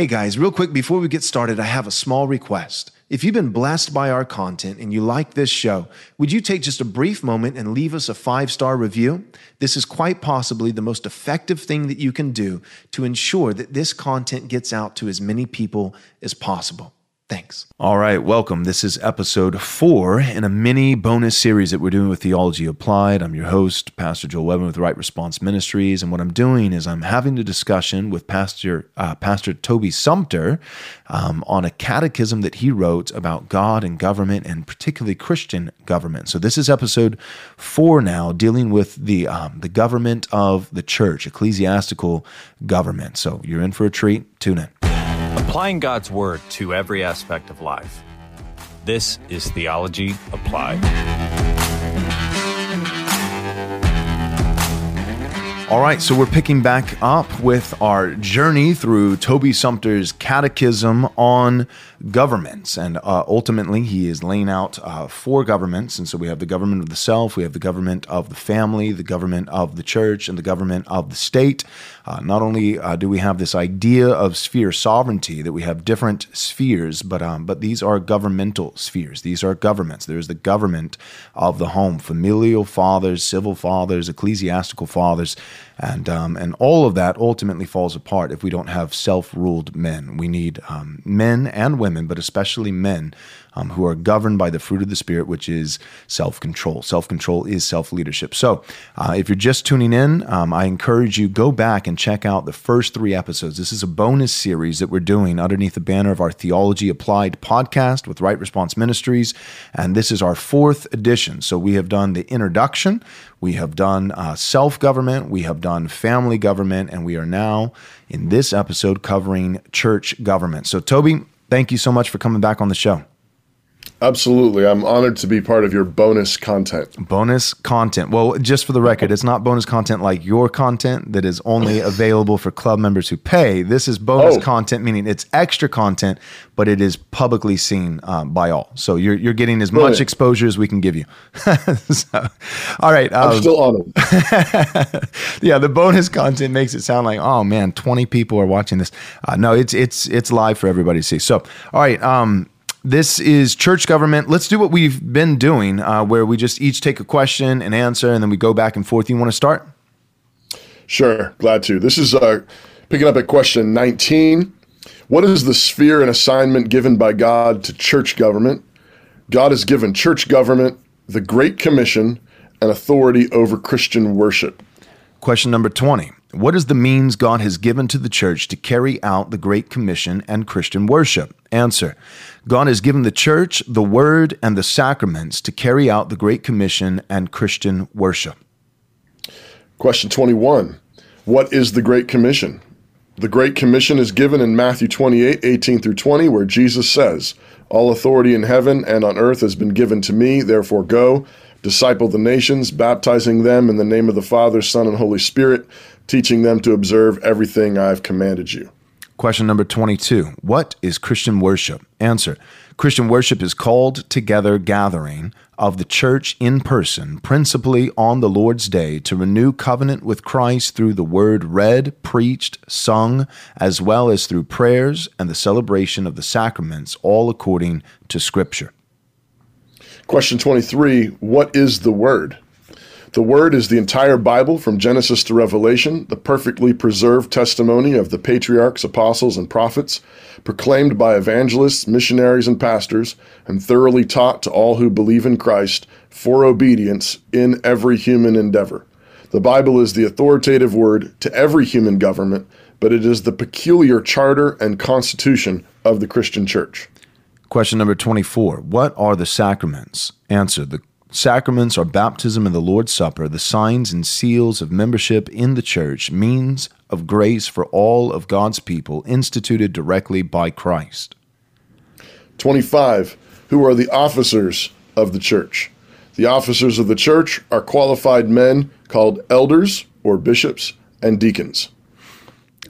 Hey guys, real quick before we get started, I have a small request. If you've been blessed by our content and you like this show, would you take just a brief moment and leave us a five star review? This is quite possibly the most effective thing that you can do to ensure that this content gets out to as many people as possible. Thanks. All right, welcome. This is episode four in a mini bonus series that we're doing with Theology Applied. I'm your host, Pastor Joel Webbon with Right Response Ministries, and what I'm doing is I'm having a discussion with Pastor uh, Pastor Toby Sumpter um, on a catechism that he wrote about God and government, and particularly Christian government. So this is episode four now, dealing with the um, the government of the church, ecclesiastical government. So you're in for a treat. Tune in. Applying God's Word to every aspect of life. This is Theology Applied. All right, so we're picking back up with our journey through Toby Sumpter's Catechism on governments. And uh, ultimately, he is laying out uh, four governments. And so we have the government of the self, we have the government of the family, the government of the church, and the government of the state. Uh, not only uh, do we have this idea of sphere sovereignty, that we have different spheres, but, um, but these are governmental spheres. These are governments. There's the government of the home, familial fathers, civil fathers, ecclesiastical fathers. And, um, and all of that ultimately falls apart if we don't have self ruled men. We need um, men and women, but especially men, um, who are governed by the fruit of the Spirit, which is self control. Self control is self leadership. So, uh, if you're just tuning in, um, I encourage you go back and check out the first three episodes. This is a bonus series that we're doing underneath the banner of our Theology Applied podcast with Right Response Ministries, and this is our fourth edition. So, we have done the introduction, we have done uh, self government, we have done family government, and we are now in this episode covering church government. So, Toby, thank you so much for coming back on the show. Absolutely. I'm honored to be part of your bonus content. Bonus content. Well, just for the record, it's not bonus content like your content that is only available for club members who pay. This is bonus oh. content, meaning it's extra content, but it is publicly seen um, by all. So you're, you're getting as Brilliant. much exposure as we can give you. so, all right. Um, I'm still honored. yeah, the bonus content makes it sound like, oh man, 20 people are watching this. Uh, no, it's it's it's live for everybody to see. So, all right. Um, this is church government. Let's do what we've been doing, uh, where we just each take a question and answer, and then we go back and forth. You want to start? Sure, glad to. This is uh, picking up at question 19. What is the sphere and assignment given by God to church government? God has given church government the Great Commission and authority over Christian worship. Question number 20. What is the means God has given to the church to carry out the Great Commission and Christian worship? Answer God has given the church the word and the sacraments to carry out the Great Commission and Christian worship. Question 21 What is the Great Commission? The Great Commission is given in Matthew 28 18 through 20, where Jesus says, All authority in heaven and on earth has been given to me, therefore go, disciple the nations, baptizing them in the name of the Father, Son, and Holy Spirit teaching them to observe everything I've commanded you. Question number 22 What is Christian worship? Answer Christian worship is called together gathering of the church in person, principally on the Lord's Day, to renew covenant with Christ through the word read, preached, sung, as well as through prayers and the celebration of the sacraments, all according to Scripture. Question 23 What is the word? The Word is the entire Bible from Genesis to Revelation, the perfectly preserved testimony of the patriarchs, apostles, and prophets, proclaimed by evangelists, missionaries, and pastors, and thoroughly taught to all who believe in Christ for obedience in every human endeavor. The Bible is the authoritative word to every human government, but it is the peculiar charter and constitution of the Christian church. Question number 24 What are the sacraments? Answer The Sacraments are baptism and the Lord's Supper, the signs and seals of membership in the church, means of grace for all of God's people, instituted directly by Christ. 25. Who are the officers of the church? The officers of the church are qualified men called elders or bishops and deacons.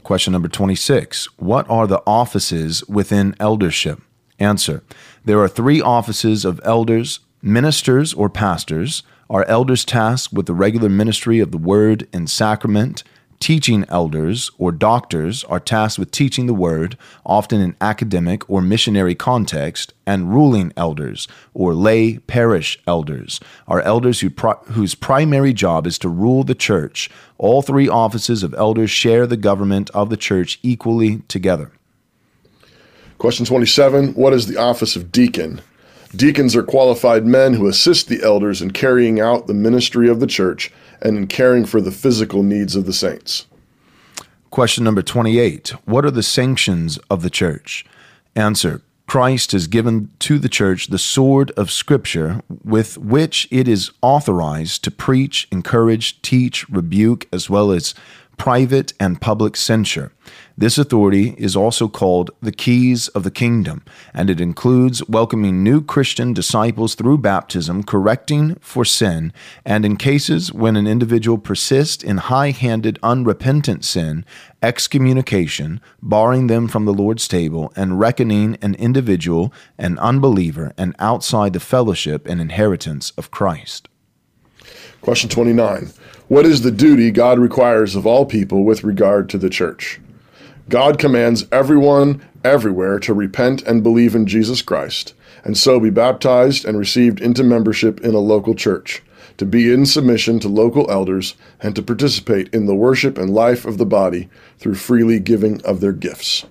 Question number 26. What are the offices within eldership? Answer. There are three offices of elders Ministers or pastors are elders tasked with the regular ministry of the word and sacrament, Teaching elders or doctors are tasked with teaching the word, often in academic or missionary context, and ruling elders or lay parish elders are elders who pri- whose primary job is to rule the church. All three offices of elders share the government of the church equally together. Question 27 What is the office of deacon? Deacons are qualified men who assist the elders in carrying out the ministry of the church and in caring for the physical needs of the saints. Question number 28 What are the sanctions of the church? Answer Christ has given to the church the sword of Scripture with which it is authorized to preach, encourage, teach, rebuke, as well as private and public censure. This authority is also called the keys of the kingdom, and it includes welcoming new Christian disciples through baptism, correcting for sin, and in cases when an individual persists in high handed, unrepentant sin, excommunication, barring them from the Lord's table, and reckoning an individual an unbeliever and outside the fellowship and inheritance of Christ. Question 29. What is the duty God requires of all people with regard to the church? God commands everyone everywhere to repent and believe in Jesus Christ, and so be baptized and received into membership in a local church, to be in submission to local elders, and to participate in the worship and life of the body through freely giving of their gifts.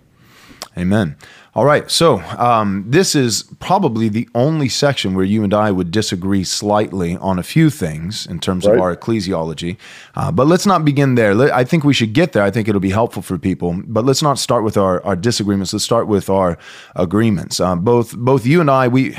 Amen. All right, so um, this is probably the only section where you and I would disagree slightly on a few things in terms right. of our ecclesiology. Uh, but let's not begin there. I think we should get there. I think it'll be helpful for people. But let's not start with our, our disagreements. Let's start with our agreements. Uh, both both you and I, we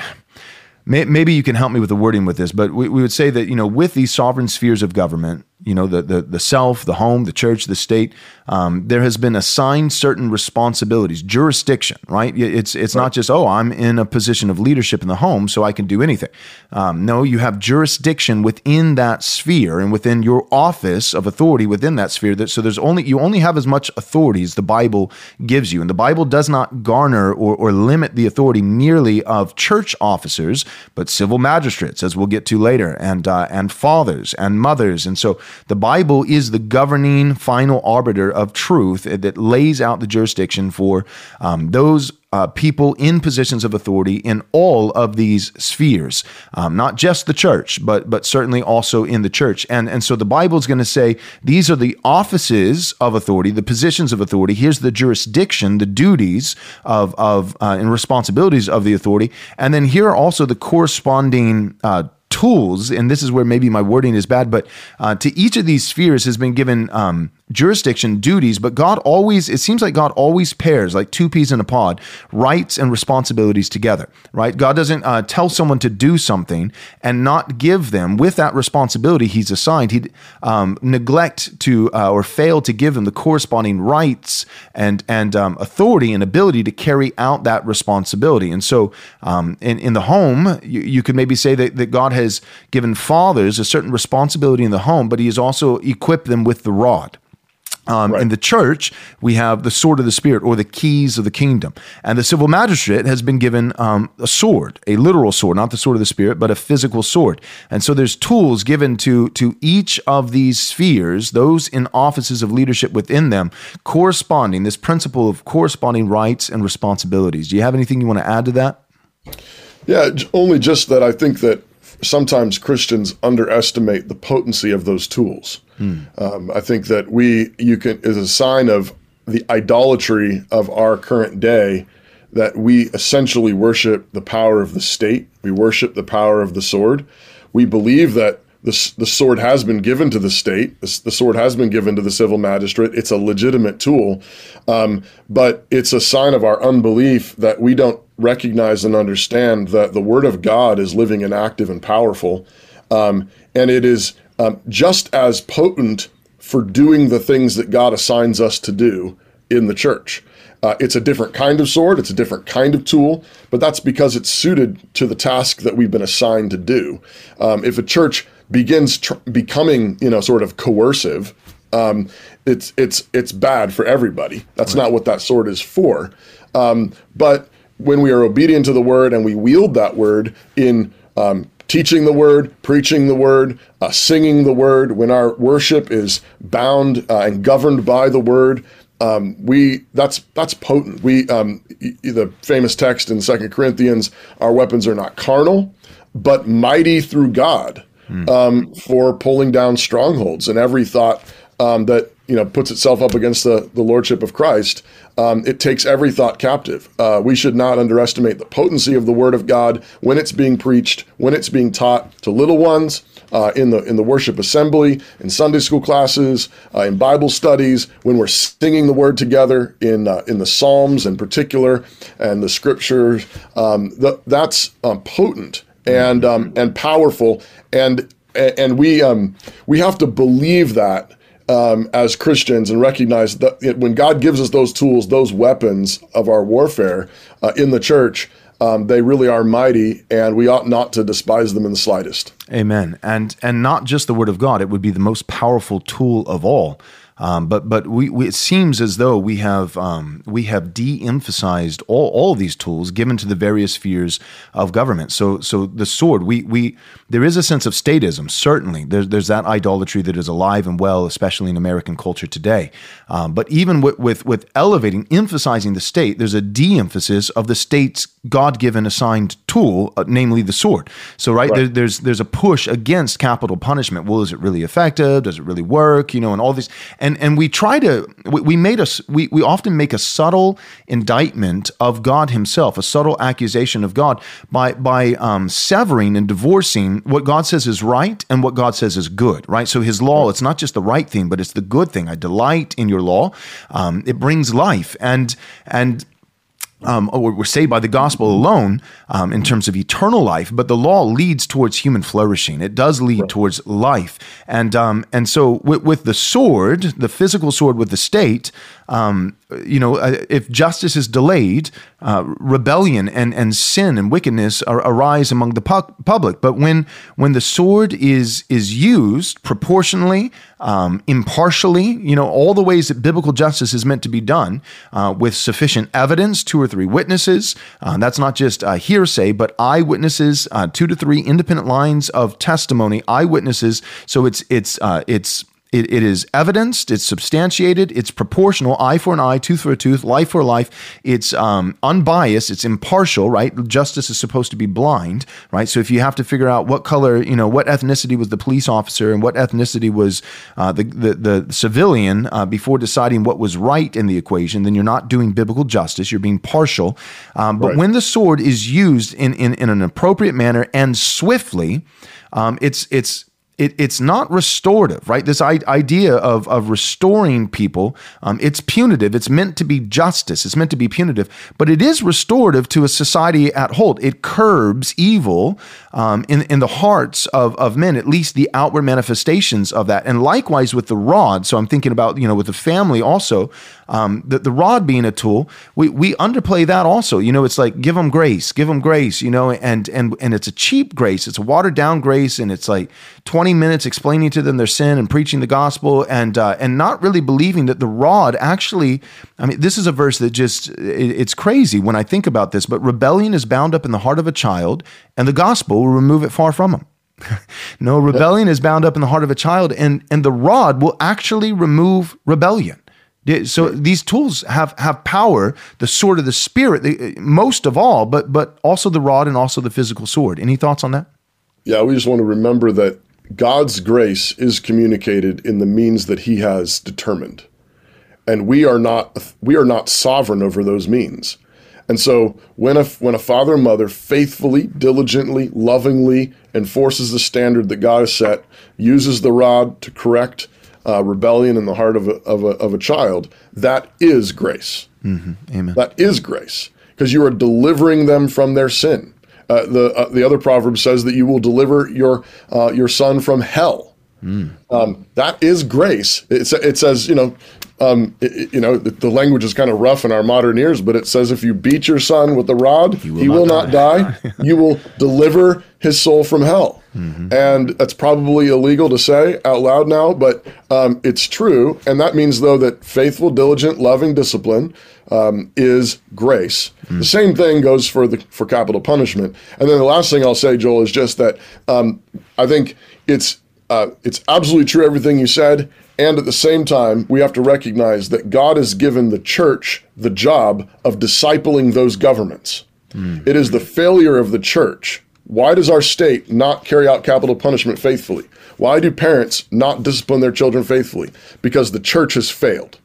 maybe you can help me with the wording with this, but we, we would say that you know with these sovereign spheres of government, you know the the, the self, the home, the church, the state, um, there has been assigned certain responsibilities, jurisdiction. Right? It's it's right. not just oh I'm in a position of leadership in the home, so I can do anything. Um, no, you have jurisdiction within that sphere and within your office of authority within that sphere. That so there's only you only have as much authority as the Bible gives you, and the Bible does not garner or, or limit the authority merely of church officers, but civil magistrates, as we'll get to later, and uh, and fathers and mothers, and so the Bible is the governing final arbiter of truth that lays out the jurisdiction for um, those uh, people in positions of authority in all of these spheres, um, not just the church, but but certainly also in the church. And and so the Bible is going to say these are the offices of authority, the positions of authority. Here's the jurisdiction, the duties of of uh, and responsibilities of the authority, and then here are also the corresponding. Uh, tools, and this is where maybe my wording is bad, but uh, to each of these spheres has been given um, jurisdiction, duties, but God always, it seems like God always pairs, like two peas in a pod, rights and responsibilities together, right? God doesn't uh, tell someone to do something and not give them with that responsibility he's assigned. He'd um, neglect to uh, or fail to give them the corresponding rights and, and um, authority and ability to carry out that responsibility. And so um, in, in the home, you, you could maybe say that, that God has given fathers a certain responsibility in the home, but he has also equipped them with the rod. Um, right. In the church, we have the sword of the Spirit or the keys of the kingdom. And the civil magistrate has been given um, a sword, a literal sword, not the sword of the Spirit, but a physical sword. And so there's tools given to, to each of these spheres, those in offices of leadership within them, corresponding, this principle of corresponding rights and responsibilities. Do you have anything you want to add to that? Yeah, only just that I think that sometimes Christians underestimate the potency of those tools. Mm. Um, I think that we you can is a sign of the idolatry of our current day that we essentially worship the power of the state. We worship the power of the sword. We believe that the, the sword has been given to the state. The, the sword has been given to the civil magistrate. It's a legitimate tool, um, but it's a sign of our unbelief that we don't recognize and understand that the Word of God is living and active and powerful, um, and it is um, just as potent for doing the things that God assigns us to do in the church. Uh, it's a different kind of sword, it's a different kind of tool, but that's because it's suited to the task that we've been assigned to do. Um, if a church begins tr- becoming, you know, sort of coercive, um, it's it's it's bad for everybody. That's right. not what that sword is for. Um, but when we are obedient to the word and we wield that word in um, teaching the word, preaching the word, uh, singing the word, when our worship is bound uh, and governed by the word, um, we that's that's potent. We um, the famous text in Second Corinthians: "Our weapons are not carnal, but mighty through God um, for pulling down strongholds." And every thought um, that you know puts itself up against the the lordship of Christ, um, it takes every thought captive. Uh, we should not underestimate the potency of the Word of God when it's being preached, when it's being taught to little ones uh, in the in the worship assembly, in Sunday school classes, uh, in Bible studies, when we're singing the Word together in uh, in the Psalms in particular, and the Scriptures. Um, the, that's um, potent and um, and powerful, and and we um, we have to believe that. Um, as Christians and recognize that when God gives us those tools, those weapons of our warfare uh, in the church, um, they really are mighty, and we ought not to despise them in the slightest. Amen. And and not just the word of God; it would be the most powerful tool of all. Um, but but we, we, it seems as though we have um, we have de-emphasized all, all these tools given to the various spheres of government. So so the sword we we there is a sense of statism certainly. There's there's that idolatry that is alive and well, especially in American culture today. Um, but even with, with with elevating, emphasizing the state, there's a de-emphasis of the state's God-given assigned tool, uh, namely the sword. So right, Right. There, there's there's a push against capital punishment. Well, is it really effective? Does it really work? You know, and all these and and we try to we, we made us we we often make a subtle indictment of God Himself, a subtle accusation of God by by um, severing and divorcing what God says is right and what God says is good. Right. So His law, it's not just the right thing, but it's the good thing. I delight in Your law. Um, it brings life and and um, or we're saved by the gospel alone um, in terms of eternal life, but the law leads towards human flourishing. It does lead towards life, and um, and so with, with the sword, the physical sword with the state, um, you know, uh, if justice is delayed, uh, rebellion and and sin and wickedness are, arise among the pu- public. But when when the sword is is used proportionally, um, impartially, you know, all the ways that biblical justice is meant to be done uh, with sufficient evidence, two or three witnesses. Uh, that's not just uh, hearsay, but eyewitnesses, uh, two to three independent lines of testimony, eyewitnesses. So it's it's it's it, it is evidenced, it's substantiated, it's proportional, eye for an eye, tooth for a tooth, life for a life. It's um, unbiased, it's impartial, right? Justice is supposed to be blind, right? So if you have to figure out what color, you know, what ethnicity was the police officer and what ethnicity was uh, the, the, the civilian uh, before deciding what was right in the equation, then you're not doing biblical justice, you're being partial. Um, but Right. when the sword is used in, in, in an appropriate manner and swiftly, um, it's, it's, it, it's not restorative, right? This I- idea of, of restoring people, um, it's punitive. It's meant to be justice. It's meant to be punitive, but it is restorative to a society at whole. It curbs evil um, in, in the hearts of, of men, at least the outward manifestations of that. And likewise with the rod. So I'm thinking about, you know, with the family also, um, the, the rod being a tool, we, we underplay that also. You know, it's like give them grace, give them grace, you know, and and and it's a cheap grace, it's a watered down grace, and it's like 20 minutes explaining to them their sin and preaching the gospel, and uh, and not really believing that the rod actually. I mean, this is a verse that just it, it's crazy when I think about this. But rebellion is bound up in the heart of a child, and the gospel will remove it far from him. no, rebellion is bound up in the heart of a child, and and the rod will actually remove rebellion. Yeah, So these tools have have power, the sword of the spirit, the, most of all, but but also the rod and also the physical sword. Any thoughts on that? Yeah, we just want to remember that God's grace is communicated in the means that He has determined, and we are not we are not sovereign over those means. And so, when a when a father and mother faithfully, diligently, lovingly enforces the standard that God has set, uses the rod to correct uh, rebellion in the heart of a, of a of a child, that is grace. Amen. That is grace because you are delivering them from their sin. Uh, the uh, the other proverb says that you will deliver your uh, your son from hell. Um, that is grace. It, it says, you know, um, it- you know, the, the language is kind of rough in our modern ears, but it says if you beat your son with a rod, he will, not, die. you will deliver his soul from hell. And that's probably illegal to say out loud now, but um, it's true. And that means, though, that faithful, diligent, loving discipline um, is grace. The same thing goes for the for capital punishment. And then the last thing I'll say, Joel, is just that um, I think it's uh, it's absolutely true everything you said. And at the same time, we have to recognize that God has given the church the job of discipling those governments. It is the failure of the church. Why does our state not carry out capital punishment faithfully? Why do parents not discipline their children faithfully? Because the church has failed.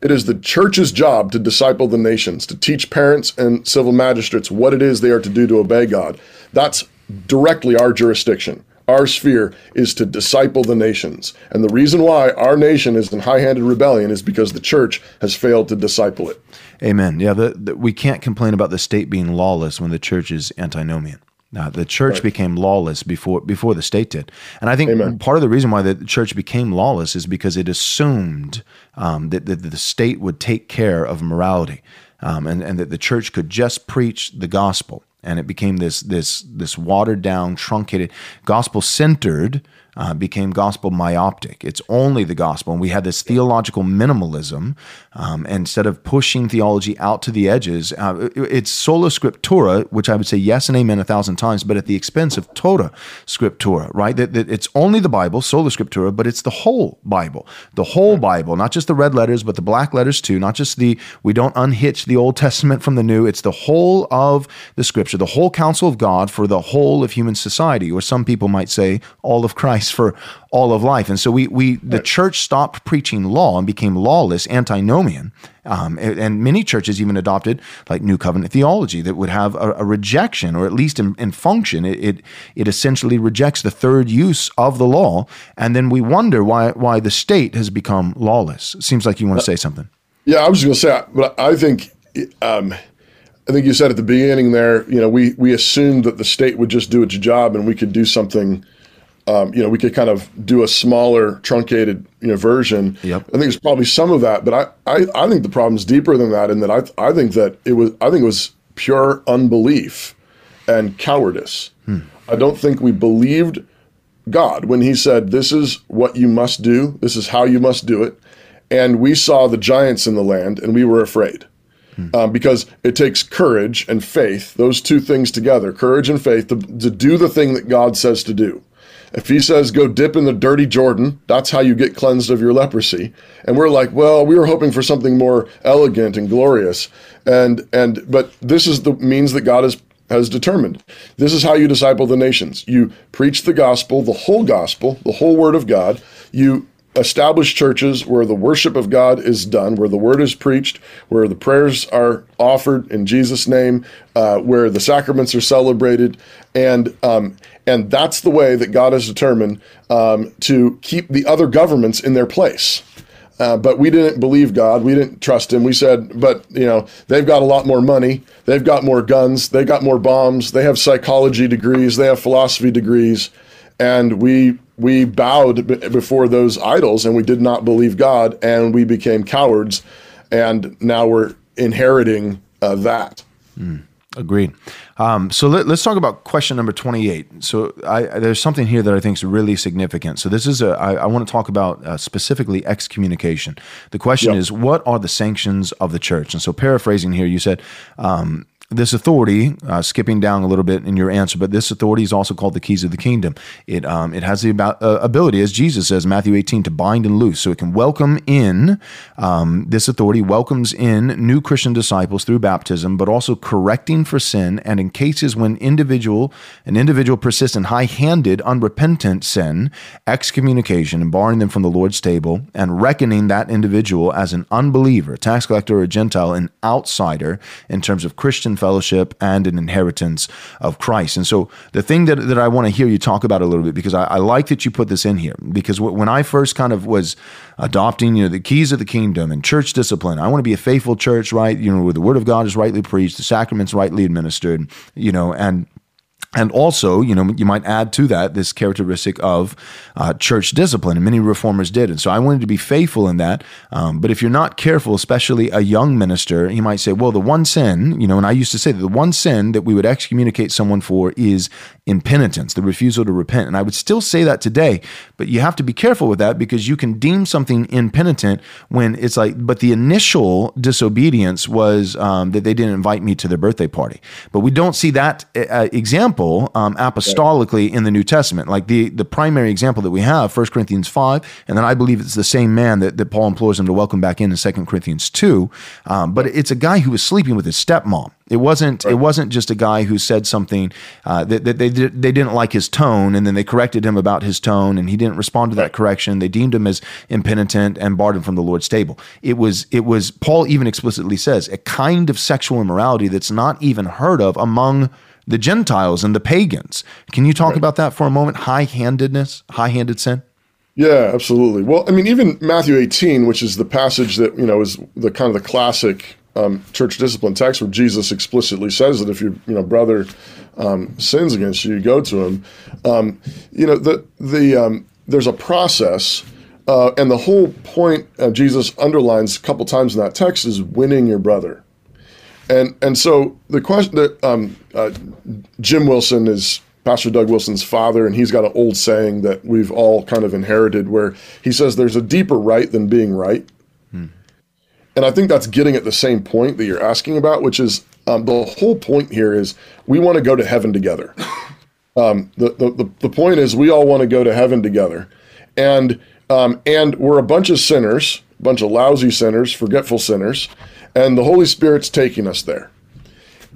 It is the church's job to disciple the nations, to teach parents and civil magistrates what it is they are to do to obey God. That's directly our jurisdiction. Our sphere is to disciple the nations. And the reason why our nation is in high handed rebellion is because the church has failed to disciple it. Amen. Yeah, the, the, we can't complain about the state being lawless when the church is antinomian. Now, the church became lawless before before the state did, and I think part of the reason why the church became lawless is because it assumed um, that, that the state would take care of morality, um, and and that the church could just preach the gospel, and it became this this this watered down, truncated, gospel centered. Uh, became gospel myoptic. It's only the gospel. And we had this theological minimalism. Um, instead of pushing theology out to the edges, uh, it's sola scriptura, which I would say yes and amen a thousand times, but at the expense of tota scriptura, right? That, that it's only the Bible, sola scriptura, but it's the whole Bible. The whole Bible, not just the red letters, but the black letters too, not just the, we don't unhitch the Old Testament from the New. It's the whole of the scripture, the whole counsel of God for the whole of human society, or some people might say all of Christ for all of life. And so we, we the church stopped preaching law and became lawless, antinomian. Um, and, and many churches even adopted like New Covenant theology that would have a, a rejection, or at least in, in function, it, it it essentially rejects the third use of the law. And then we wonder why why the state has become lawless. It seems like you want to say something. Yeah, I was going to say, but I think, um, I think you said at the beginning there, you know, we we assumed that the state would just do its job and we could do something. Um, you know, we could kind of do a smaller, truncated, you know, version. Yep. I think there's probably some of that, but I, I, I think the problem's deeper than that, and that I, I think that it was, I think it was pure unbelief and cowardice. I don't think we believed God when He said, "This is what you must do. This is how you must do it," and we saw the giants in the land, and we were afraid. Um, because it takes courage and faith, those two things together, courage and faith, to, to do the thing that God says to do. If he says, go dip in the dirty Jordan, that's how you get cleansed of your leprosy. And we're like, well, we were hoping for something more elegant and glorious. And, and, but this is the means that God has, has determined. This is how you disciple the nations. You preach the gospel, the whole gospel, the whole word of God. You establish churches where the worship of God is done, where the word is preached, where the prayers are offered in Jesus' name, uh, where the sacraments are celebrated, and um, and that's the way that God has determined um, to keep the other governments in their place. Uh, but we didn't believe God. We didn't trust Him. We said, but you know, they've got a lot more money. They've got more guns. They've got more bombs. They have psychology degrees. They have philosophy degrees, and we we bowed b- before those idols, and we did not believe God, and we became cowards, and now we're inheriting uh, that. Agreed. Um, so let, us talk about question number 28. So I, there's something here that I think is really significant. So this is a, I, I want to talk about uh, specifically excommunication. The question Yep. is, what are the sanctions of the church? And so paraphrasing here, you said, um, this authority, uh, skipping down a little bit in your answer, but this authority is also called the keys of the kingdom. It um, it has the about, uh, ability, as Jesus says, Matthew 18, to bind and loose. So it can welcome in um, this authority welcomes in new Christian disciples through baptism, but also correcting for sin, and in cases when individual an individual persists in high-handed, unrepentant sin, excommunication and barring them from the Lord's table, and reckoning that individual as an unbeliever, tax collector, or Gentile, an outsider in terms of Christian fellowship and an inheritance of Christ. And so the thing that, that I want to hear you talk about a little bit, because I, I like that you put this in here, because wh- when I first kind of was adopting, you know, the keys of the kingdom and church discipline, I want to be a faithful church, right? You know, where the word of God is rightly preached, the sacraments rightly administered, you know, and And also, you know, you might add to that this characteristic of uh, church discipline, and many reformers did. And so I wanted to be faithful in that. Um, but if you're not careful, especially a young minister, you might say, well, the one sin, you know, and I used to say that the one sin that we would excommunicate someone for is impenitence, the refusal to repent. And I would still say that today, but you have to be careful with that because you can deem something impenitent when it's like, but the initial disobedience was um, that they didn't invite me to their birthday party. But we don't see that uh, example um, apostolically in the New Testament. Like the, the primary example that we have, 1 Corinthians 5, and then I believe it's the same man that, that Paul implores him to welcome back in in 2 Corinthians 2. Um, but it's a guy who was sleeping with his stepmom. It wasn't. Right. It wasn't just a guy who said something uh, that, that, they they didn't like his tone, and then they corrected him about his tone, and he didn't respond to that correction. They deemed him as impenitent and barred him from the Lord's table. It was. It was. Paul even explicitly says a kind of sexual immorality that's not even heard of among the Gentiles and the pagans. Can you talk right. about that for a moment? High handedness, high handed sin. Yeah, absolutely. Well, I mean, even Matthew 18, which is the passage that you know is the kind of the classic um, church discipline text where Jesus explicitly says that if your you know brother um, sins against you, you go to him. Um, you know the the um, there's a process, uh, and the whole point of Jesus underlines a couple times in that text is winning your brother. And and so the question that um, uh, Jim Wilson is Pastor Doug Wilson's father, and he's got an old saying that we've all kind of inherited, where he says there's a deeper right than being right. Hmm. And I think that's getting at the same point that you're asking about, which is um, the whole point here is we want to go to heaven together. Um, the, the, the, point is we all want to go to heaven together. And, um, and we're a bunch of sinners, a bunch of lousy sinners, forgetful sinners, and the Holy Spirit's taking us there.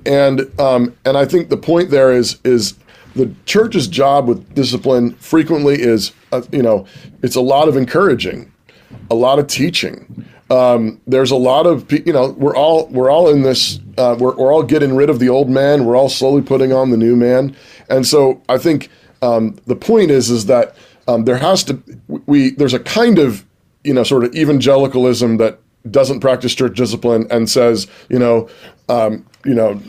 And, um, and I think the point there is, is the church's job with discipline frequently is, uh, you know, it's a lot of encouraging, a lot of teaching, um, there's a lot of you know we're all we're all in this uh, we're, we're all getting rid of the old man. We're all slowly putting on the new man. And so i think um, the point is is that um, there has to we there's a kind of you know sort of evangelicalism that doesn't practice church discipline and says you know um, you know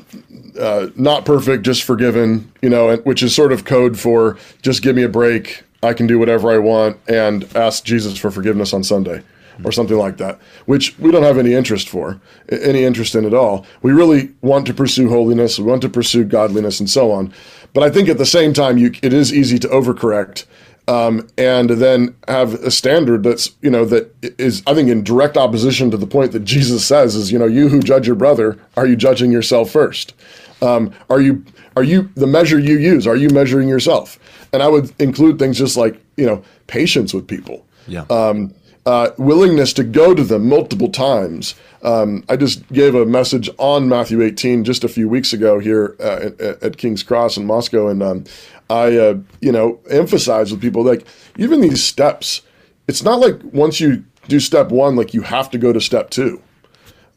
uh, not perfect just forgiven you know which is sort of code for just give me a break i can do whatever i want and ask jesus for forgiveness on sunday or something like that, which we don't have any interest for, any interest in at all. We really want to pursue holiness, we want to pursue godliness, and so on. But I think at the same time, you, it is easy to overcorrect um, and then have a standard that's you know that is I think in direct opposition to the point that Jesus says is you know you who judge your brother are you judging yourself first? Um, are you are you the measure you use? Are you measuring yourself? And I would include things just like you know patience with people. Yeah. Um, uh, willingness to go to them multiple times. Um, I just gave a message on Matthew 18 just a few weeks ago here uh, at, at, King's Cross in Moscow, and um, I, uh, you know, emphasize with people like even these steps. It's not like once you do step one, like you have to go to step two.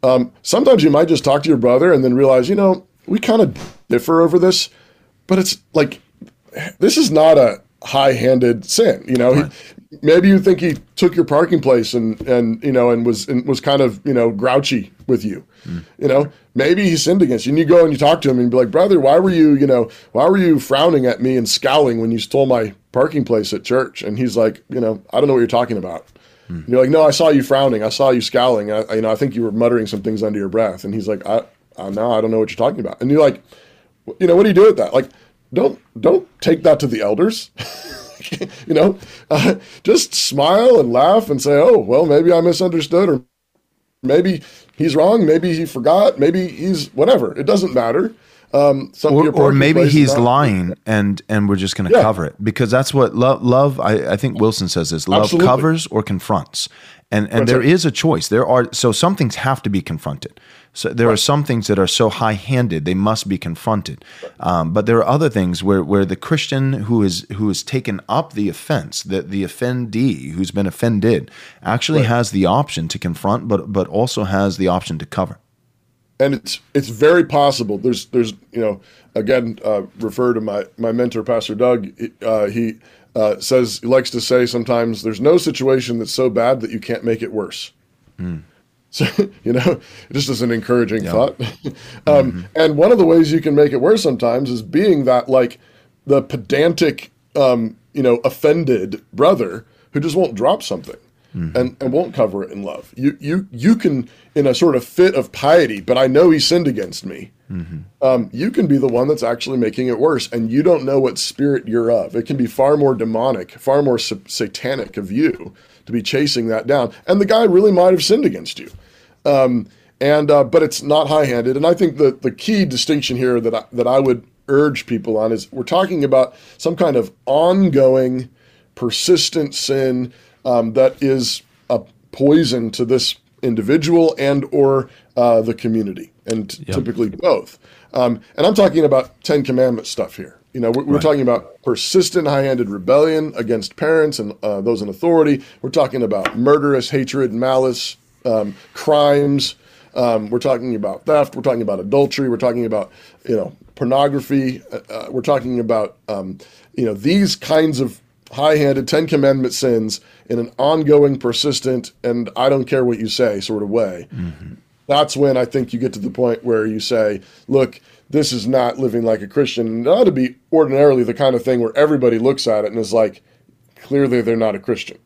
Um, sometimes you might just talk to your brother and then realize, you know, we kind of differ over this, but it's like this is not a high-handed sin. You know, right. Maybe you think he took your parking place and and you know and was and was kind of you know grouchy with you. Mm. You know, maybe he sinned against you. And you go and you talk to him and be like, brother, why were you you know why were you frowning at me and scowling when you stole my parking place at church? And he's like, you know, I don't know what you're talking about. Mm. you're like, no, I saw you frowning. I saw you scowling. I, you know, I think you were muttering some things under your breath. And he's like, I, I no, I don't know what you're talking about. And you're like, you know, what do you do with that? Like, don't don't take that to the elders. you know, uh, just smile and laugh and say, "Oh, well, maybe I misunderstood, or maybe he's wrong, maybe he forgot, maybe he's whatever. It doesn't matter." Um, or, or maybe he's lying and and we're just going to yeah. cover it because that's what love love I, I think wilson says this love Absolutely. covers or confronts and and there is a choice there are so some things have to be confronted so there right. are some things that are so high-handed they must be confronted, um, but there are other things where, where the Christian who is who has taken up the offense, that the offendee who's been offended, actually right. has the option to confront, but but also has the option to cover. And it's it's very possible. There's there's you know again uh, refer to my my mentor Pastor Doug. Uh, he uh, says he likes to say sometimes there's no situation that's so bad that you can't make it worse. Mm. So, you know, just as an encouraging yeah. thought. um, mm-hmm. And one of the ways you can make it worse sometimes is being that like the pedantic, um, you know, offended brother who just won't drop something. Mm-hmm. And, and won't cover it in love. You you you can in a sort of fit of piety, but I know he sinned against me. Mm-hmm. Um, you can be the one that's actually making it worse, and you don't know what spirit you're of. It can be far more demonic, far more sa- satanic of you to be chasing that down. And the guy really might have sinned against you. Um, and uh, but it's not high-handed. And I think the the key distinction here that I, that I would urge people on is we're talking about some kind of ongoing, persistent sin um, that is a poison to this individual and or uh, the community, and yep. typically both. Um, and I'm talking about Ten Commandment stuff here. You know, we're, we're right. talking about persistent, high-handed rebellion against parents and uh, those in authority. We're talking about murderous hatred, malice, um, crimes. Um, we're talking about theft. We're talking about adultery. We're talking about you know pornography. Uh, uh we're talking about um, you know these kinds of high-handed Ten Commandment sins in an ongoing, persistent, and I don't care what you say sort of way. Mm-hmm. That's when I think you get to the point where you say, look this is not living like a Christian. It ought to be ordinarily the kind of thing where everybody looks at it and is like, clearly they're not a Christian.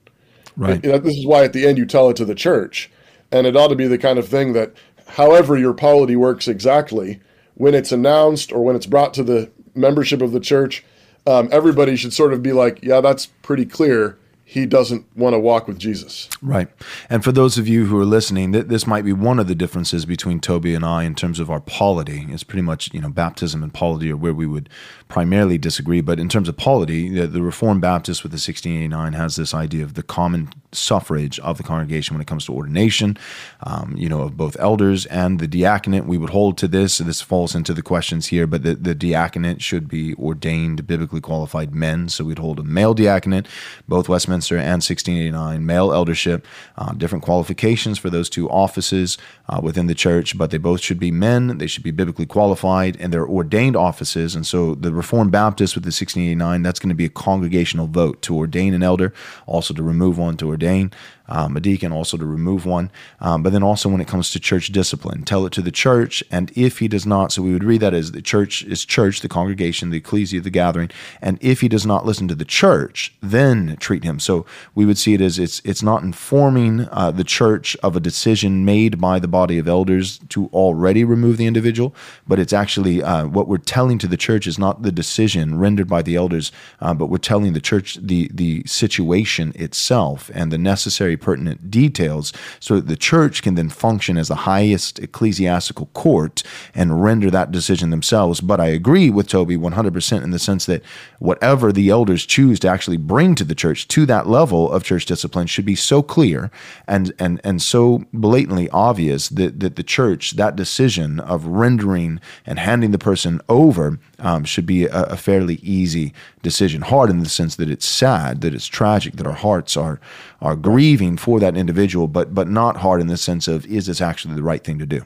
Right. You know, this is why at the end you tell it to the church. And it ought to be the kind of thing that, however your polity works exactly, when it's announced or when it's brought to the membership of the church, um, everybody should sort of be like, yeah, that's pretty clear he doesn't want to walk with Jesus. Right. And for those of you who are listening, th- this might be one of the differences between Toby and I in terms of our polity. It's pretty much, you know, baptism and polity are where we would primarily disagree. But in terms of polity, the, the Reformed Baptist with the 1689 has this idea of the common suffrage of the congregation when it comes to ordination, um, you know, of both elders and the diaconate. We would hold to this. So this falls into the questions here, but the, the diaconate should be ordained biblically qualified men. So we'd hold a male diaconate, both Westminster and 1689, male eldership, uh, different qualifications for those two offices uh, within the church, but they both should be men. They should be biblically qualified, and they're ordained offices. And so the Reformed Baptist with the 1689, that's going to be a congregational vote to ordain an elder, also to remove one to ordain um, a deacon, also to remove one. Um, but then also when it comes to church discipline, tell it to the church. And if he does not, so we would read that as the church is church, the congregation, the ecclesia, the gathering. And if he does not listen to the church, then treat him. So we would see it as it's it's not informing uh, the church of a decision made by the body of elders to already remove the individual, but it's actually uh, what we're telling to the church is not the decision rendered by the elders, uh, but we're telling the church the the situation itself and the necessary very pertinent details so that the church can then function as the highest ecclesiastical court and render that decision themselves. But I agree with Toby 100% in the sense that whatever the elders choose to actually bring to the church to that level of church discipline should be so clear and and and so blatantly obvious that, that the church, that decision of rendering and handing the person over um, should be a, a, fairly easy decision. Hard in the sense that it's sad, that it's tragic, that our hearts are are grieving for that individual, but but not hard in the sense of is this actually the right thing to do?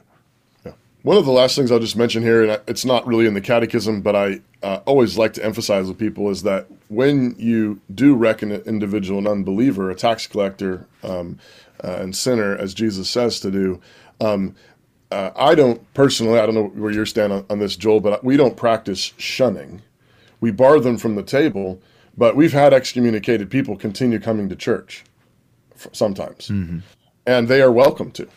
Yeah. One of the last things I'll just mention here, and it's not really in the catechism, but I uh, always like to emphasize with people is that when you do reckon an individual an unbeliever, a tax collector, um, uh, and sinner, as Jesus says to do, um, uh, I don't personally, I don't know where you're stand on, on this, Joel, but we don't practice shunning. We bar them from the table, but we've had excommunicated people continue coming to church sometimes, mm-hmm. and they are welcome to.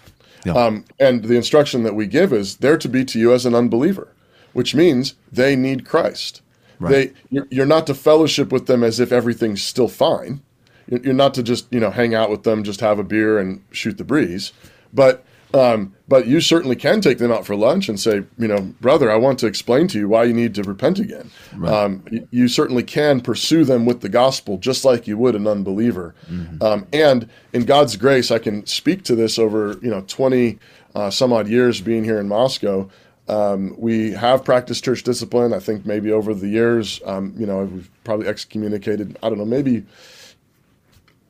Yeah. Um, and the instruction that we give is they're to be to you as an unbeliever, which means they need Christ. Right. They, you're, you're not to fellowship with them as if everything's still fine. You're not to just you know hang out with them, just have a beer and shoot the breeze, but um, but you certainly can take them out for lunch and say, you know, brother, I want to explain to you why you need to repent again. Right. Um, you, you, certainly can pursue them with the gospel just like you would an unbeliever. Mm-hmm. Um, and in God's grace, I can speak to this over, you know, 20 uh, some odd years being here in Moscow. Um, we have practiced church discipline. I think maybe over the years, um, you know, we've probably excommunicated, I don't know, maybe,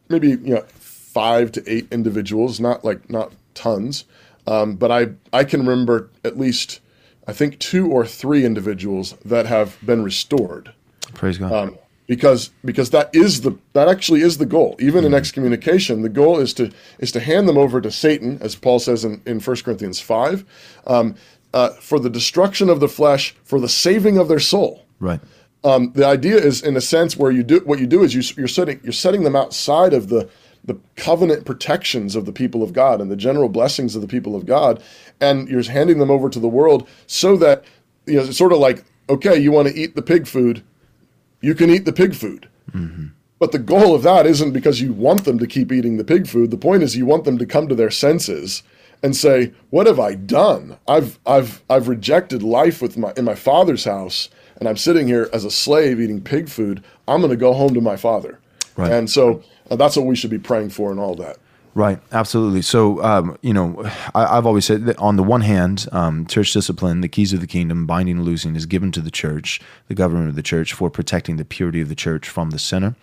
maybe, you know, five to eight individuals, not like, not tons. Um, but I, I can remember at least, I think, two or three individuals that have been restored. Praise God. Um, because because that is the that actually is the goal even in excommunication the goal is to is to hand them over to satan as paul says in, in 1 corinthians 5 um, uh, for the destruction of the flesh for the saving of their soul Right. um, the idea is in a sense where you do what you do is you, you're setting you're setting them outside of the the covenant protections of the people of God and the general blessings of the people of God, and you're handing them over to the world so that you know it's sort of like okay, you want to eat the pig food, you can eat the pig food. Mm-hmm. But the goal of that isn't because you want them to keep eating the pig food. The point is you want them to come to their senses and say, "What have I done? I've I've I've rejected life with my in my father's house, and I'm sitting here as a slave eating pig food. I'm going to go home to my father." Right. And so uh, that's what we should be praying for and all that. Right, absolutely. So, um, you know, I, I've always said that on the one hand, um, church discipline, the keys of the kingdom, binding and loosing, is given to the church, the government of the church, for protecting the purity of the church from the sinner.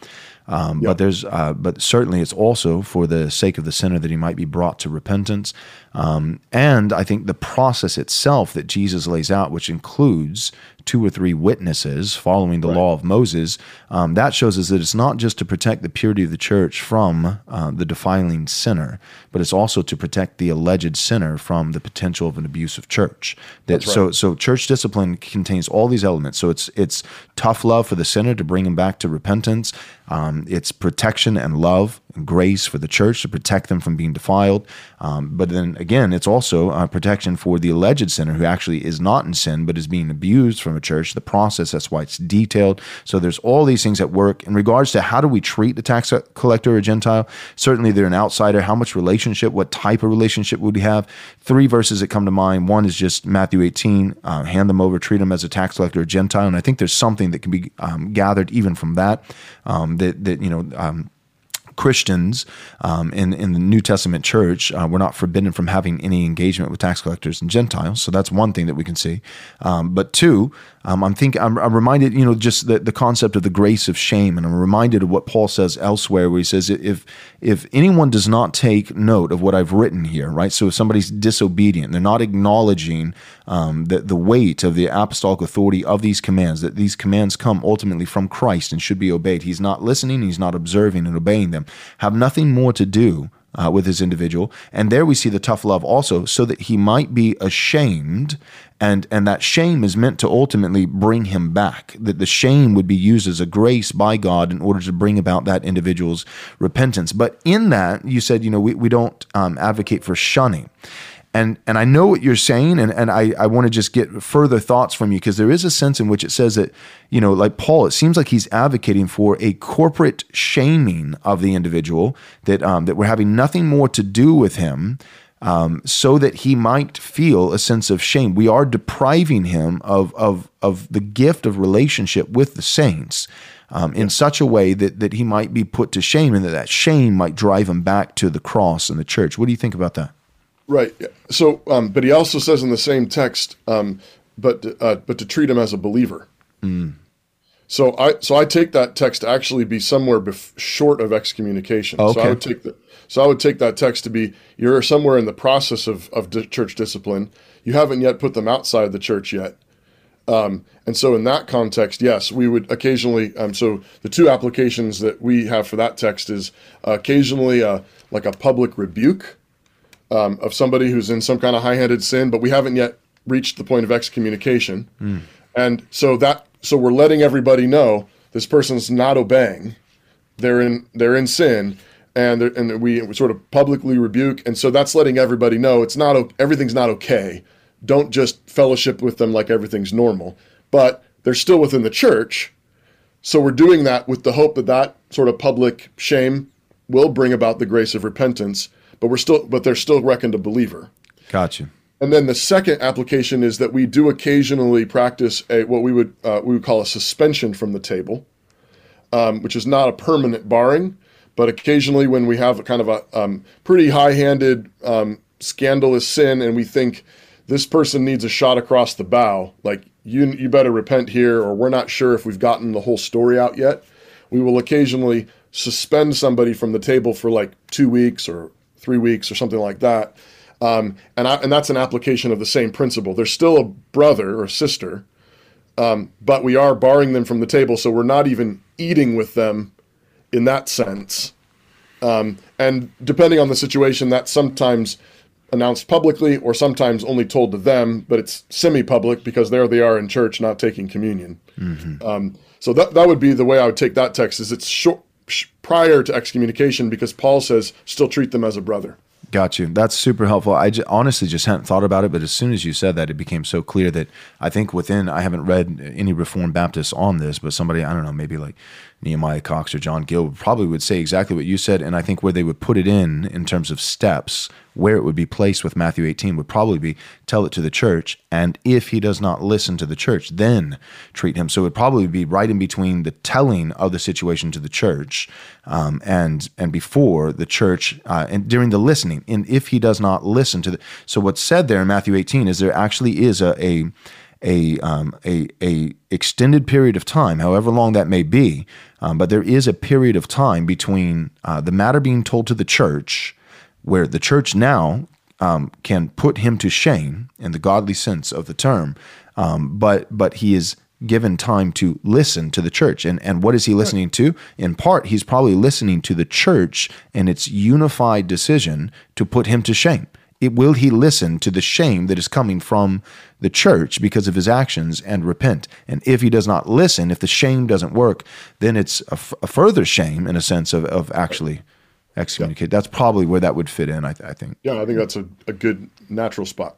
Um, But there's, uh, but certainly, it's also for the sake of the sinner that he might be brought to repentance. Um, and I think the process itself that Jesus lays out, which includes two or three witnesses following the law of Moses, um, that shows us that it's not just to protect the purity of the church from uh, the defiling sinner, but it's also to protect the alleged sinner from the potential of an abusive church. That, So, so church discipline contains all these elements. So it's it's tough love for the sinner to bring him back to repentance. Um, it's protection and love and grace for the church to protect them from being defiled. Um, but then again, it's also uh, protection for the alleged sinner who actually is not in sin but is being abused from a church. The process, that's why it's detailed. So there's all these things at work in regards to how do we treat the tax collector or Gentile. Certainly, they're an outsider. How much relationship? What type of relationship would we have? Three verses that come to mind. One is just Matthew 18, uh, hand them over, treat them as a tax collector or Gentile. And I think there's something that can be um, gathered even from that. Um, that that you know. Christians um, in in the New Testament church uh, were not forbidden from having any engagement with tax collectors and Gentiles. So that's one thing that we can see. Um, but two, um, I'm think I'm, I'm reminded, you know, just the, the concept of the grace of shame, and I'm reminded of what Paul says elsewhere, where he says, if if anyone does not take note of what I've written here, right? So if somebody's disobedient, they're not acknowledging um, the weight of the apostolic authority of these commands, that these commands come ultimately from Christ and should be obeyed. He's not listening, he's not observing and obeying them. Have nothing more to do uh, with his individual. And there we see the tough love also, so that he might be ashamed. And, and that shame is meant to ultimately bring him back. That the shame would be used as a grace by God in order to bring about that individual's repentance. But in that, you said, you know, we, we don't um, advocate for shunning. And and I know what you're saying, and, and I, I want to just get further thoughts from you because there is a sense in which it says that, you know, like Paul, it seems like he's advocating for a corporate shaming of the individual, that um, that we're having nothing more to do with him, um, so that he might feel a sense of shame. We are depriving him of of of the gift of relationship with the saints. Um, in such a way that, that he might be put to shame and that that shame might drive him back to the cross and the church. What do you think about that? Right. So, um, but he also says in the same text, um, but uh, but to treat him as a believer. So I so I take that text to actually be somewhere bef- short of excommunication. So Okay. I would take the so I would take that text to be you're somewhere in the process of of di- church discipline. You haven't yet put them outside the church yet. Um, and so, in that context, yes, we would occasionally. Um, so, the two applications that we have for that text is uh, occasionally uh, like a public rebuke um, of somebody who's in some kind of high-handed sin, but we haven't yet reached the point of excommunication. And so that so we're letting everybody know this person's not obeying. They're in they're in sin, and and we, we sort of publicly rebuke. And so that's letting everybody know it's not everything's not okay. Don't just fellowship with them like everything's normal, but they're still within the church. So we're doing that with the hope that that sort of public shame will bring about the grace of repentance. But we're still but they're still reckoned a believer. Gotcha. And then the second application is that we do occasionally practice a what we would uh, we would call a suspension from the table, um, which is not a permanent barring, but occasionally when we have a kind of a um, pretty high-handed, um, scandalous sin, and we think this person needs a shot across the bow, like you you better repent here, or we're not sure if we've gotten the whole story out yet. We will occasionally suspend somebody from the table for like two weeks or three weeks or something like that. Um, and I, and that's an application of the same principle. They're still a brother or sister, um, but we are barring them from the table, so we're not even eating with them in that sense. Um, and depending on the situation, that's sometimes announced publicly or sometimes only told to them, but it's semi-public because there they are in church not taking communion. Um, so that that would be the way I would take that text. Is it's short, sh- prior to excommunication because Paul says still treat them as a brother. Got you. That's super helpful. I honestly just hadn't thought about it, but as soon as you said that, it became so clear that I think within, I haven't read any Reformed Baptists on this, but somebody, I don't know, maybe like Nehemiah Cox or John Gill probably would say exactly what you said. And I think where they would put it in, in terms of steps, where it would be placed with Matthew 18 would probably be tell it to the church. And if he does not listen to the church, then treat him. So it would probably be right in between the telling of the situation to the church um, and and before the church uh, and during the listening. And if he does not listen to the, so what's said there in Matthew 18 is there actually is a, a a, um, a a extended period of time, however long that may be, um, but there is a period of time between uh, the matter being told to the church, where the church now um, can put him to shame in the godly sense of the term, um, but but he is given time to listen to the church, and and what is he listening to? In part, he's probably listening to the church and its unified decision to put him to shame it, will he listen to the shame that is coming from the church because of his actions and repent? And if he does not listen, if the shame doesn't work, then it's a, f- a further shame in a sense of, of actually excommunicate. That's probably where that would fit in, I, th- I think. Yeah, I think that's a, a good natural spot.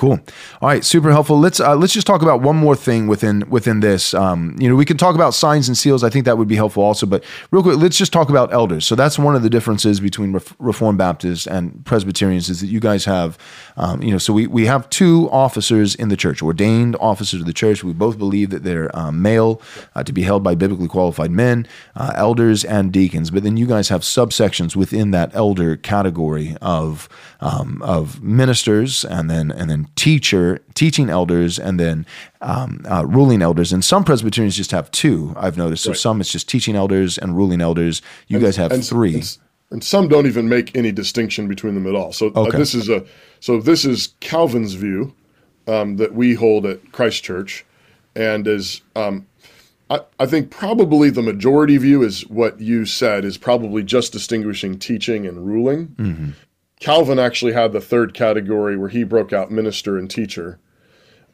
Cool. All right, super helpful. Let's uh, let's just talk about one more thing within within this. Um, you know, we can talk about signs and seals. I think that would be helpful also. But real quick, let's just talk about elders. So that's one of the differences between Ref- Reformed Baptists and Presbyterians is that you guys have, um, you know, so we we have two officers in the church, ordained officers of the church. We both believe that they're um, male uh, to be held by biblically qualified men, uh, elders and deacons. But then you guys have subsections within that elder category of um, of ministers and then and then teacher, teaching elders, and then um, uh, ruling elders. And some Presbyterians just have two. I've noticed. So Right. some it's just teaching elders and ruling elders. You guys have and, three. And, and some don't even make any distinction between them at all. So uh, this is a so this is Calvin's view um, that we hold at Christ Church, and is um, I, I think probably the majority view is what you said is probably just distinguishing teaching and ruling. Mm-hmm. Calvin actually had the third category where he broke out minister and teacher.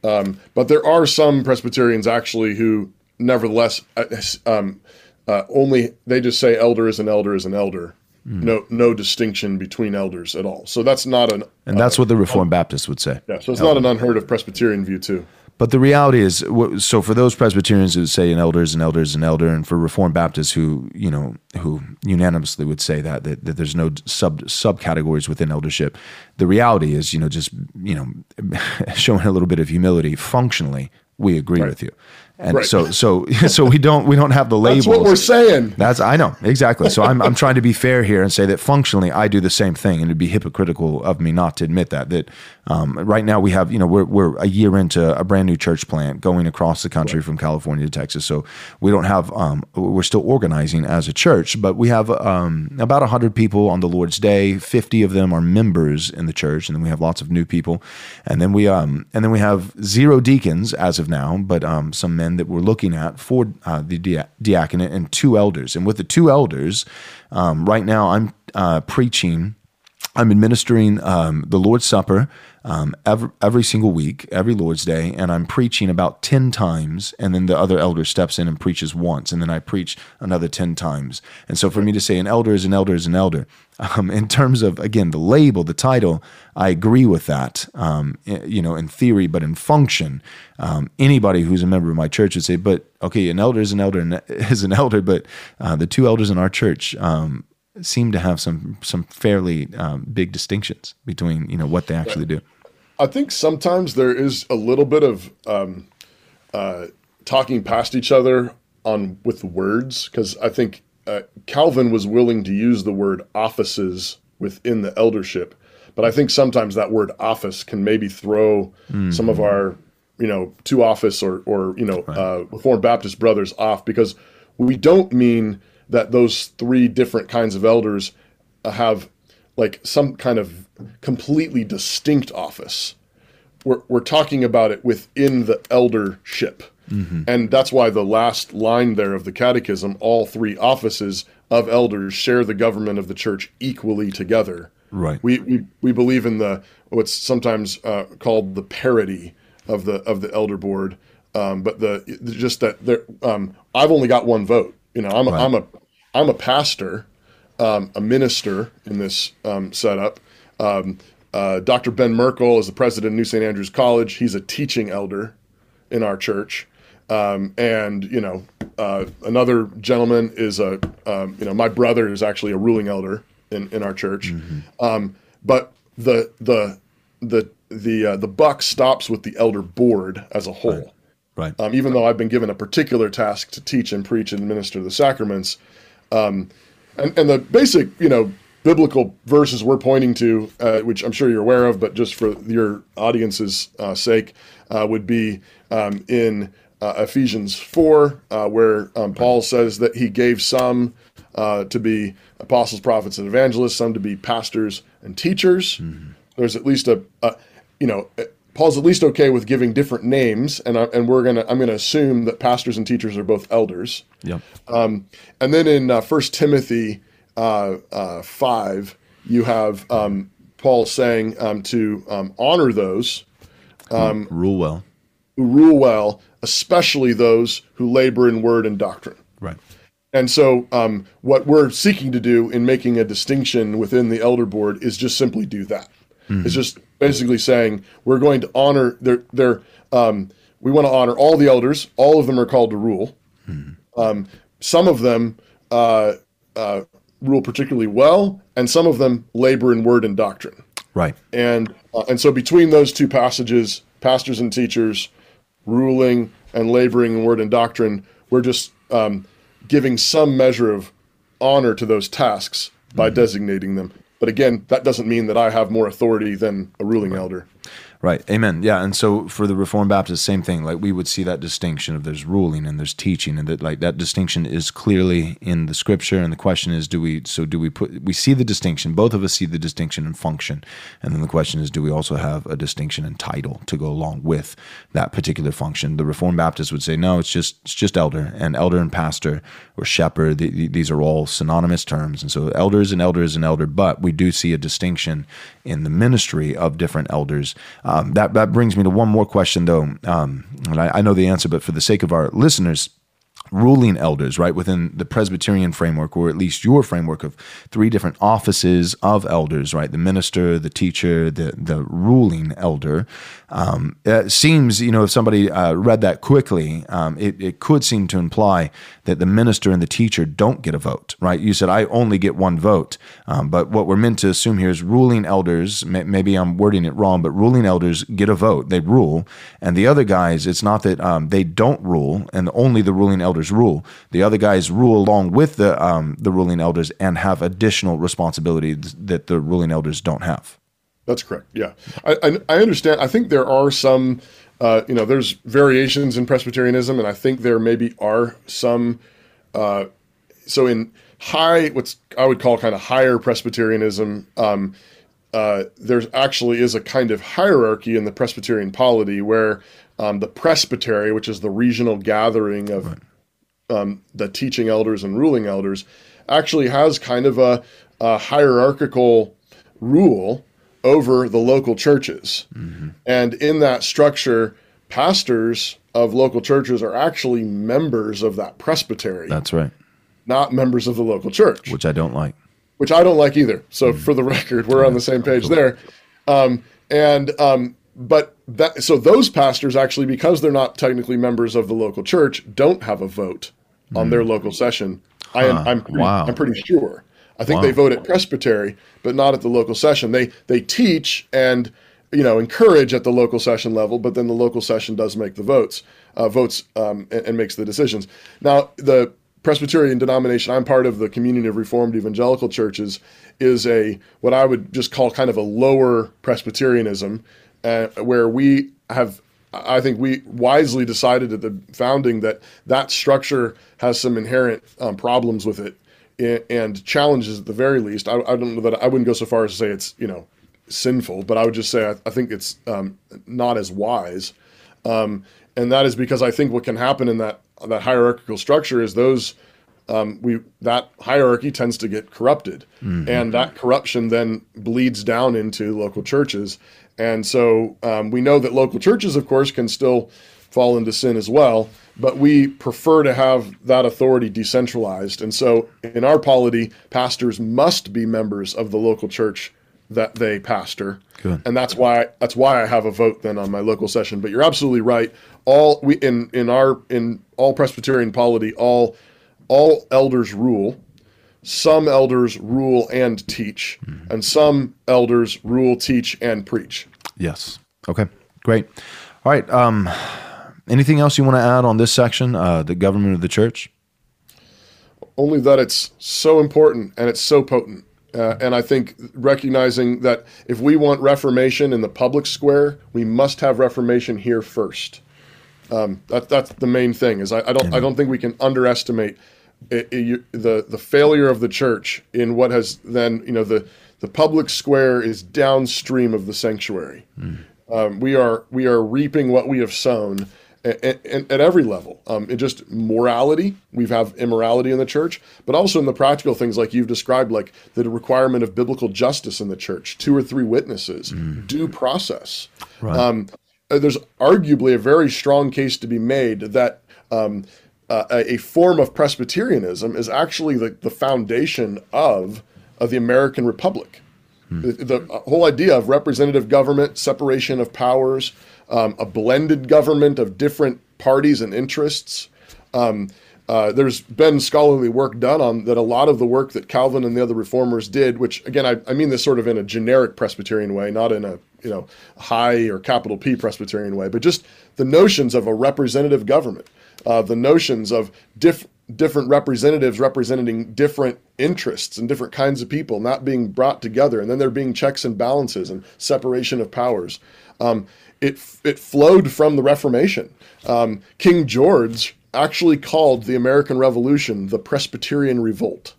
Um, but there are some Presbyterians actually who, nevertheless, uh, um, uh, only they just say elder is an elder is an elder. Hmm. No, no distinction between elders at all. So that's not an and that's what the Reformed Baptists would say. yeah. So it's not an unheard of Presbyterian view too. But the reality is, so for those Presbyterians who say an elder is an elder is an elder, and for Reformed Baptists who you know who unanimously would say that that, that there's no sub subcategories within eldership, the reality is, you know, just you know, showing a little bit of humility. Functionally, we agree with you, and Right. so so so we don't we don't have the labels. That's what we're saying. That's I know exactly. So I'm I'm trying to be fair here and say that functionally I do the same thing, and it'd be hypocritical of me not to admit that. That um, right now we have you know we're we're a year into a brand new church plant going across the country from California to Texas. So we don't have um, we're still organizing as a church, but we have um, about hundred people on the Lord's Day. Fifty of them are members in the church, and then we have lots of new people, and then we um and then we have zero deacons as of now, but um some men that we're looking at for uh, the dia- diaconate and two elders. And with the two elders, um, right now I'm uh, preaching. I'm administering um, the Lord's Supper um, every, every single week, every Lord's Day, and I'm preaching about 10 times, and then the other elder steps in and preaches once, and then I preach another 10 times. And so for me to say an elder is an elder is an elder, um, in terms of, again, the label, the title, I agree with that, um, you know, in theory, but in function, um, anybody who's a member of my church would say, but okay, an elder is an elder and is an elder, but uh, the two elders in our church, um, seem to have some some fairly um, big distinctions between you know what they actually do. I think sometimes there is a little bit of um, uh, talking past each other on with words because I think uh, Calvin was willing to use the word offices within the eldership, but I think sometimes that word office can maybe throw some of our you know to office or or you know uh, Reformed Baptist brothers off because we don't mean that those three different kinds of elders have like some kind of completely distinct office we're, we're talking about it within the eldership. And that's why the last line there of the catechism, all three offices of elders share the government of the church equally together. Right. We we, we believe in the what's sometimes uh, called the parity of the of the elder board, um, but the just that there, um, I've only got one vote. You know, I'm a, I'm a I'm a pastor, um, a minister in this um, setup. Um, uh, Dr. Ben Merkle is the president of New St. Andrews College. He's a teaching elder in our church. Um, and you know, uh, another gentleman is a um, you know my brother is actually a ruling elder in, in our church. Um, but the the the the uh, the buck stops with the elder board as a whole. Right. Um, even though I've been given a particular task to teach and preach and minister the sacraments, um, and and the basic you know biblical verses we're pointing to, uh, which I'm sure you're aware of, but just for your audience's uh, sake, uh, would be um, in uh, Ephesians 4, uh, where um, Paul says that he gave some uh, to be apostles, prophets, and evangelists, some to be pastors and teachers. There's at least a, a, you know, Paul's at least okay with giving different names, and I, and we're gonna I'm gonna assume that pastors and teachers are both elders. Yep. Um, and then in uh, First Timothy uh, uh, five, you have um, Paul saying um, to um, honor those Rule well. who rule well, especially those who labor in word and doctrine. Right. And so, um, what we're seeking to do in making a distinction within the elder board is just simply do that. It's just basically saying we're going to honor their their. Um, we want to honor all the elders. All of them are called to rule. Um, some of them uh, uh, rule particularly well, and some of them labor in word and doctrine. Right. And uh, and so between those two passages, pastors and teachers ruling and laboring in word and doctrine, we're just um, giving some measure of honor to those tasks by designating them. But again, that doesn't mean that I have more authority than a ruling elder. Right. Amen. Yeah. And so for the Reformed Baptist, same thing. Like we would see that distinction of there's ruling and there's teaching, and that like that distinction is clearly in the Scripture. And the question is, do we? So do we put? We see the distinction. Both of us see the distinction in function, and then the question is, do we also have a distinction in title to go along with that particular function? The Reformed Baptist would say, no, it's just it's just elder and elder and pastor or shepherd. The, the- these are all synonymous terms, and so elder is an elder is an elder. But we do see a distinction in the ministry of different elders. Uh, Um, that that brings me to one more question, though, um, and I, I know the answer, but for the sake of our listeners, ruling elders, right, within the Presbyterian framework, or at least your framework of three different offices of elders, right, the minister, the teacher, the the ruling elder. Um, it seems, you know, if somebody uh, read that quickly, um, it, it could seem to imply that the minister and the teacher don't get a vote, right? You said I only get one vote, um, but what we're meant to assume here is ruling elders. May, maybe I'm wording it wrong, but ruling elders get a vote; they rule, and the other guys, it's not that um, they don't rule, and only the ruling elders rule. The other guys rule along with the um, the ruling elders and have additional responsibilities that the ruling elders don't have. That's correct. Yeah, I, I, I understand. I think there are some, uh, you know, there's variations in Presbyterianism, and I think there maybe are some. Uh, so in high, what's I would call kind of higher Presbyterianism, um, uh, there's actually is a kind of hierarchy in the Presbyterian polity where um, the presbytery, which is the regional gathering of um, the teaching elders and ruling elders, actually has kind of a, a hierarchical rule over the local churches. And in that structure, pastors of local churches are actually members of that presbytery, That's right, not members of the local church, which I don't like. which I don't like either. So for the record, we're on the same page there. Um, and um, but that so those pastors actually, because they're not technically members of the local church, don't have a vote on their local session. I am I'm pretty, Wow. I'm pretty sure. I think they vote at presbytery, but not at the local session. They they teach and you know encourage at the local session level, but then the local session does make the votes, uh, votes um, and, and makes the decisions. Now the Presbyterian denomination I'm part of, the Communion of Reformed Evangelical Churches, is a what I would just call kind of a lower Presbyterianism, uh, where we have I think we wisely decided at the founding that that structure has some inherent um, problems with it and challenges at the very least. I, I don't know that I wouldn't go so far as to say it's you know sinful, but I would just say I, I think it's um, not as wise. Um, and that is because I think what can happen in that that hierarchical structure is those um, we that hierarchy tends to get corrupted, and that corruption then bleeds down into local churches. And so um, we know that local churches, of course, can still fall into sin as well, but we prefer to have that authority decentralized. And so in our polity, pastors must be members of the local church that they pastor. Good. And that's why that's why I have a vote then on my local session. But you're absolutely right. All we in in our in all Presbyterian polity, all all elders rule. Some elders rule and teach, and some elders rule, teach, and preach. Yes. Okay. Great. All right. Um, anything else you want to add on this section, uh, the government of the church? only that it's so important and it's so potent. Uh, and I think recognizing that if we want reformation in the public square, we must have reformation here first. Um, that, that's the main thing. Is I, I don't I don't think we can underestimate it, it, you- the the failure of the church in what has then you know the the public square is downstream of the sanctuary. Um, we are we are reaping what we have sown at, at, at every level. Um, in just morality, we have have immorality in the church, but also in the practical things like you've described, like the requirement of biblical justice in the church, two or three witnesses, due process. Um, uh, there's arguably a very strong case to be made that um, uh, a, a form of Presbyterianism is actually the, the foundation of, of the American Republic. The, the whole idea of representative government, separation of powers, um, a blended government of different parties and interests. Um, uh, there's been scholarly work done on that. A lot of the work that Calvin and the other reformers did, which again, I, I mean this sort of in a generic Presbyterian way, not in a you know high or capital P Presbyterian way, but just the notions of a representative government, uh, the notions of diff, different representatives representing different interests and different kinds of people not being brought together, and then there being checks and balances and separation of powers. Um, it it flowed from the Reformation. Um, King George actually called the American Revolution the Presbyterian Revolt.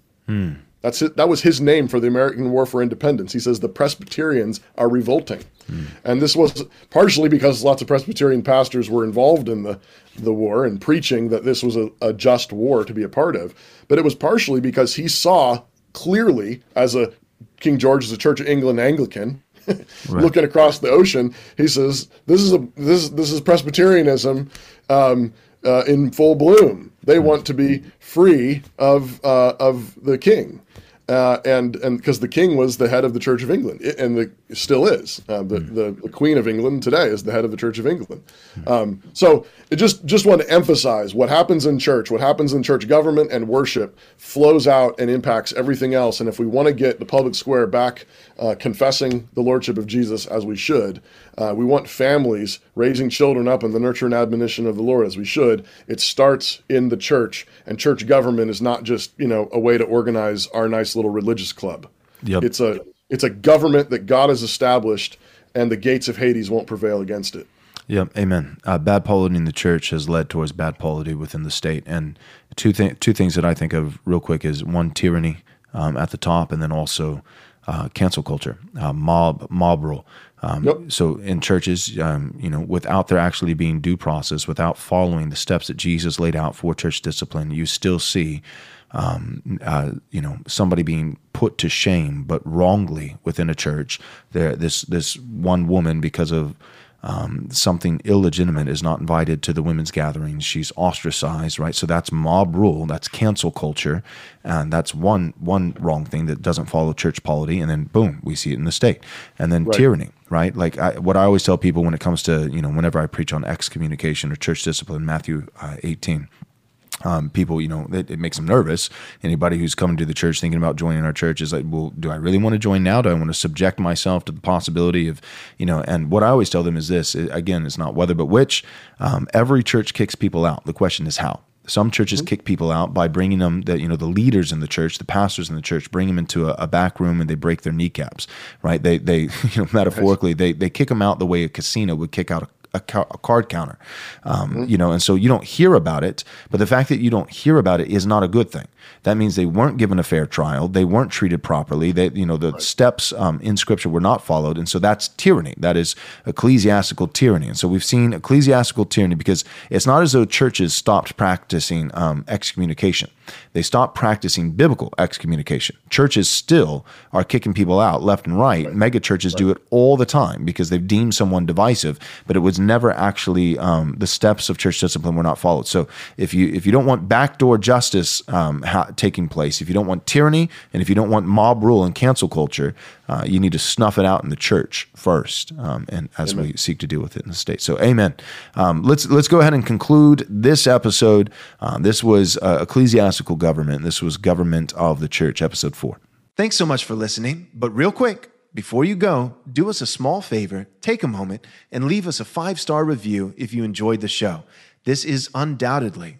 That's it. That was his name for the American War for Independence. He says the Presbyterians are revolting, and this was partially because lots of Presbyterian pastors were involved in the the war and preaching that this was a, a just war to be a part of. But it was partially because he saw clearly as a King George is a Church of England Anglican. Looking across the ocean, he says, "This is a this this is Presbyterianism um, uh, in full bloom. They want to be free of uh, of the king, uh, and and because the king was the head of the Church of England, and the still is uh, the, the the Queen of England today is the head of the Church of England. Um, so it just just want to emphasize what happens in church, what happens in church government and worship flows out and impacts everything else. And if we want to get the public square back uh, confessing the lordship of Jesus as we should, uh, we want families raising children up in the nurture and admonition of the Lord as we should. It starts in the church, and church government is not just you know a way to organize our nice little religious club. Yep. It's a it's a government that God has established, and the gates of Hades won't prevail against it. Yeah, amen. Uh, bad polity in the church has led towards bad polity within the state, and two th- two things that I think of real quick is one tyranny um, at the top, and then also uh, cancel culture, uh, mob mob rule. Um, Yep. So in churches, um, you know, without there actually being due process, without following the steps that Jesus laid out for church discipline, you still see um, uh, you know somebody being put to shame, but wrongly within a church. There, this this one woman because of um, something illegitimate is not invited to the women's gatherings. She's ostracized, right? So that's mob rule. That's cancel culture, and that's one one wrong thing that doesn't follow church polity. And then boom, we see it in the state. And then tyranny, right? Like I, what I always tell people when it comes to you know whenever I preach on excommunication or church discipline, Matthew uh, eighteen um, people, you know, it, it makes them nervous. Anybody who's coming to the church thinking about joining our church is like, well, do I really want to join now? Do I want to subject myself to the possibility of, you know, and what I always tell them is this again, it's not whether but which. Um, every church kicks people out. The question is how. Some churches kick people out by bringing them, the, you know, the leaders in the church, the pastors in the church, bring them into a, a back room and they break their kneecaps, right? They, they, you know, metaphorically, they, they kick them out the way a casino would kick out a, ca- a card counter, um, you know, and so you don't hear about it. But the fact that you don't hear about it is not a good thing. That means they weren't given a fair trial. They weren't treated properly. They, you know, the steps um, in Scripture were not followed, and so that's tyranny. That is ecclesiastical tyranny. And so we've seen ecclesiastical tyranny because it's not as though churches stopped practicing um, excommunication. They stopped practicing biblical excommunication. Churches still are kicking people out left and right. right. Mega churches right. do it all the time because they've deemed someone divisive, but it was never actually um, the steps of church discipline were not followed. So if you if you don't want backdoor justice um, ha- taking place, if you don't want tyranny, and if you don't want mob rule and cancel culture, uh, you need to snuff it out in the church first, um, and as amen. we seek to deal with it in the state. So, amen. Um, let's let's go ahead and conclude this episode. Uh, this was uh, ecclesiastical government. This was government of the church, episode four. Thanks so much for listening. But real quick, before you go, do us a small favor. Take a moment and leave us a five star review if you enjoyed the show. This is undoubtedly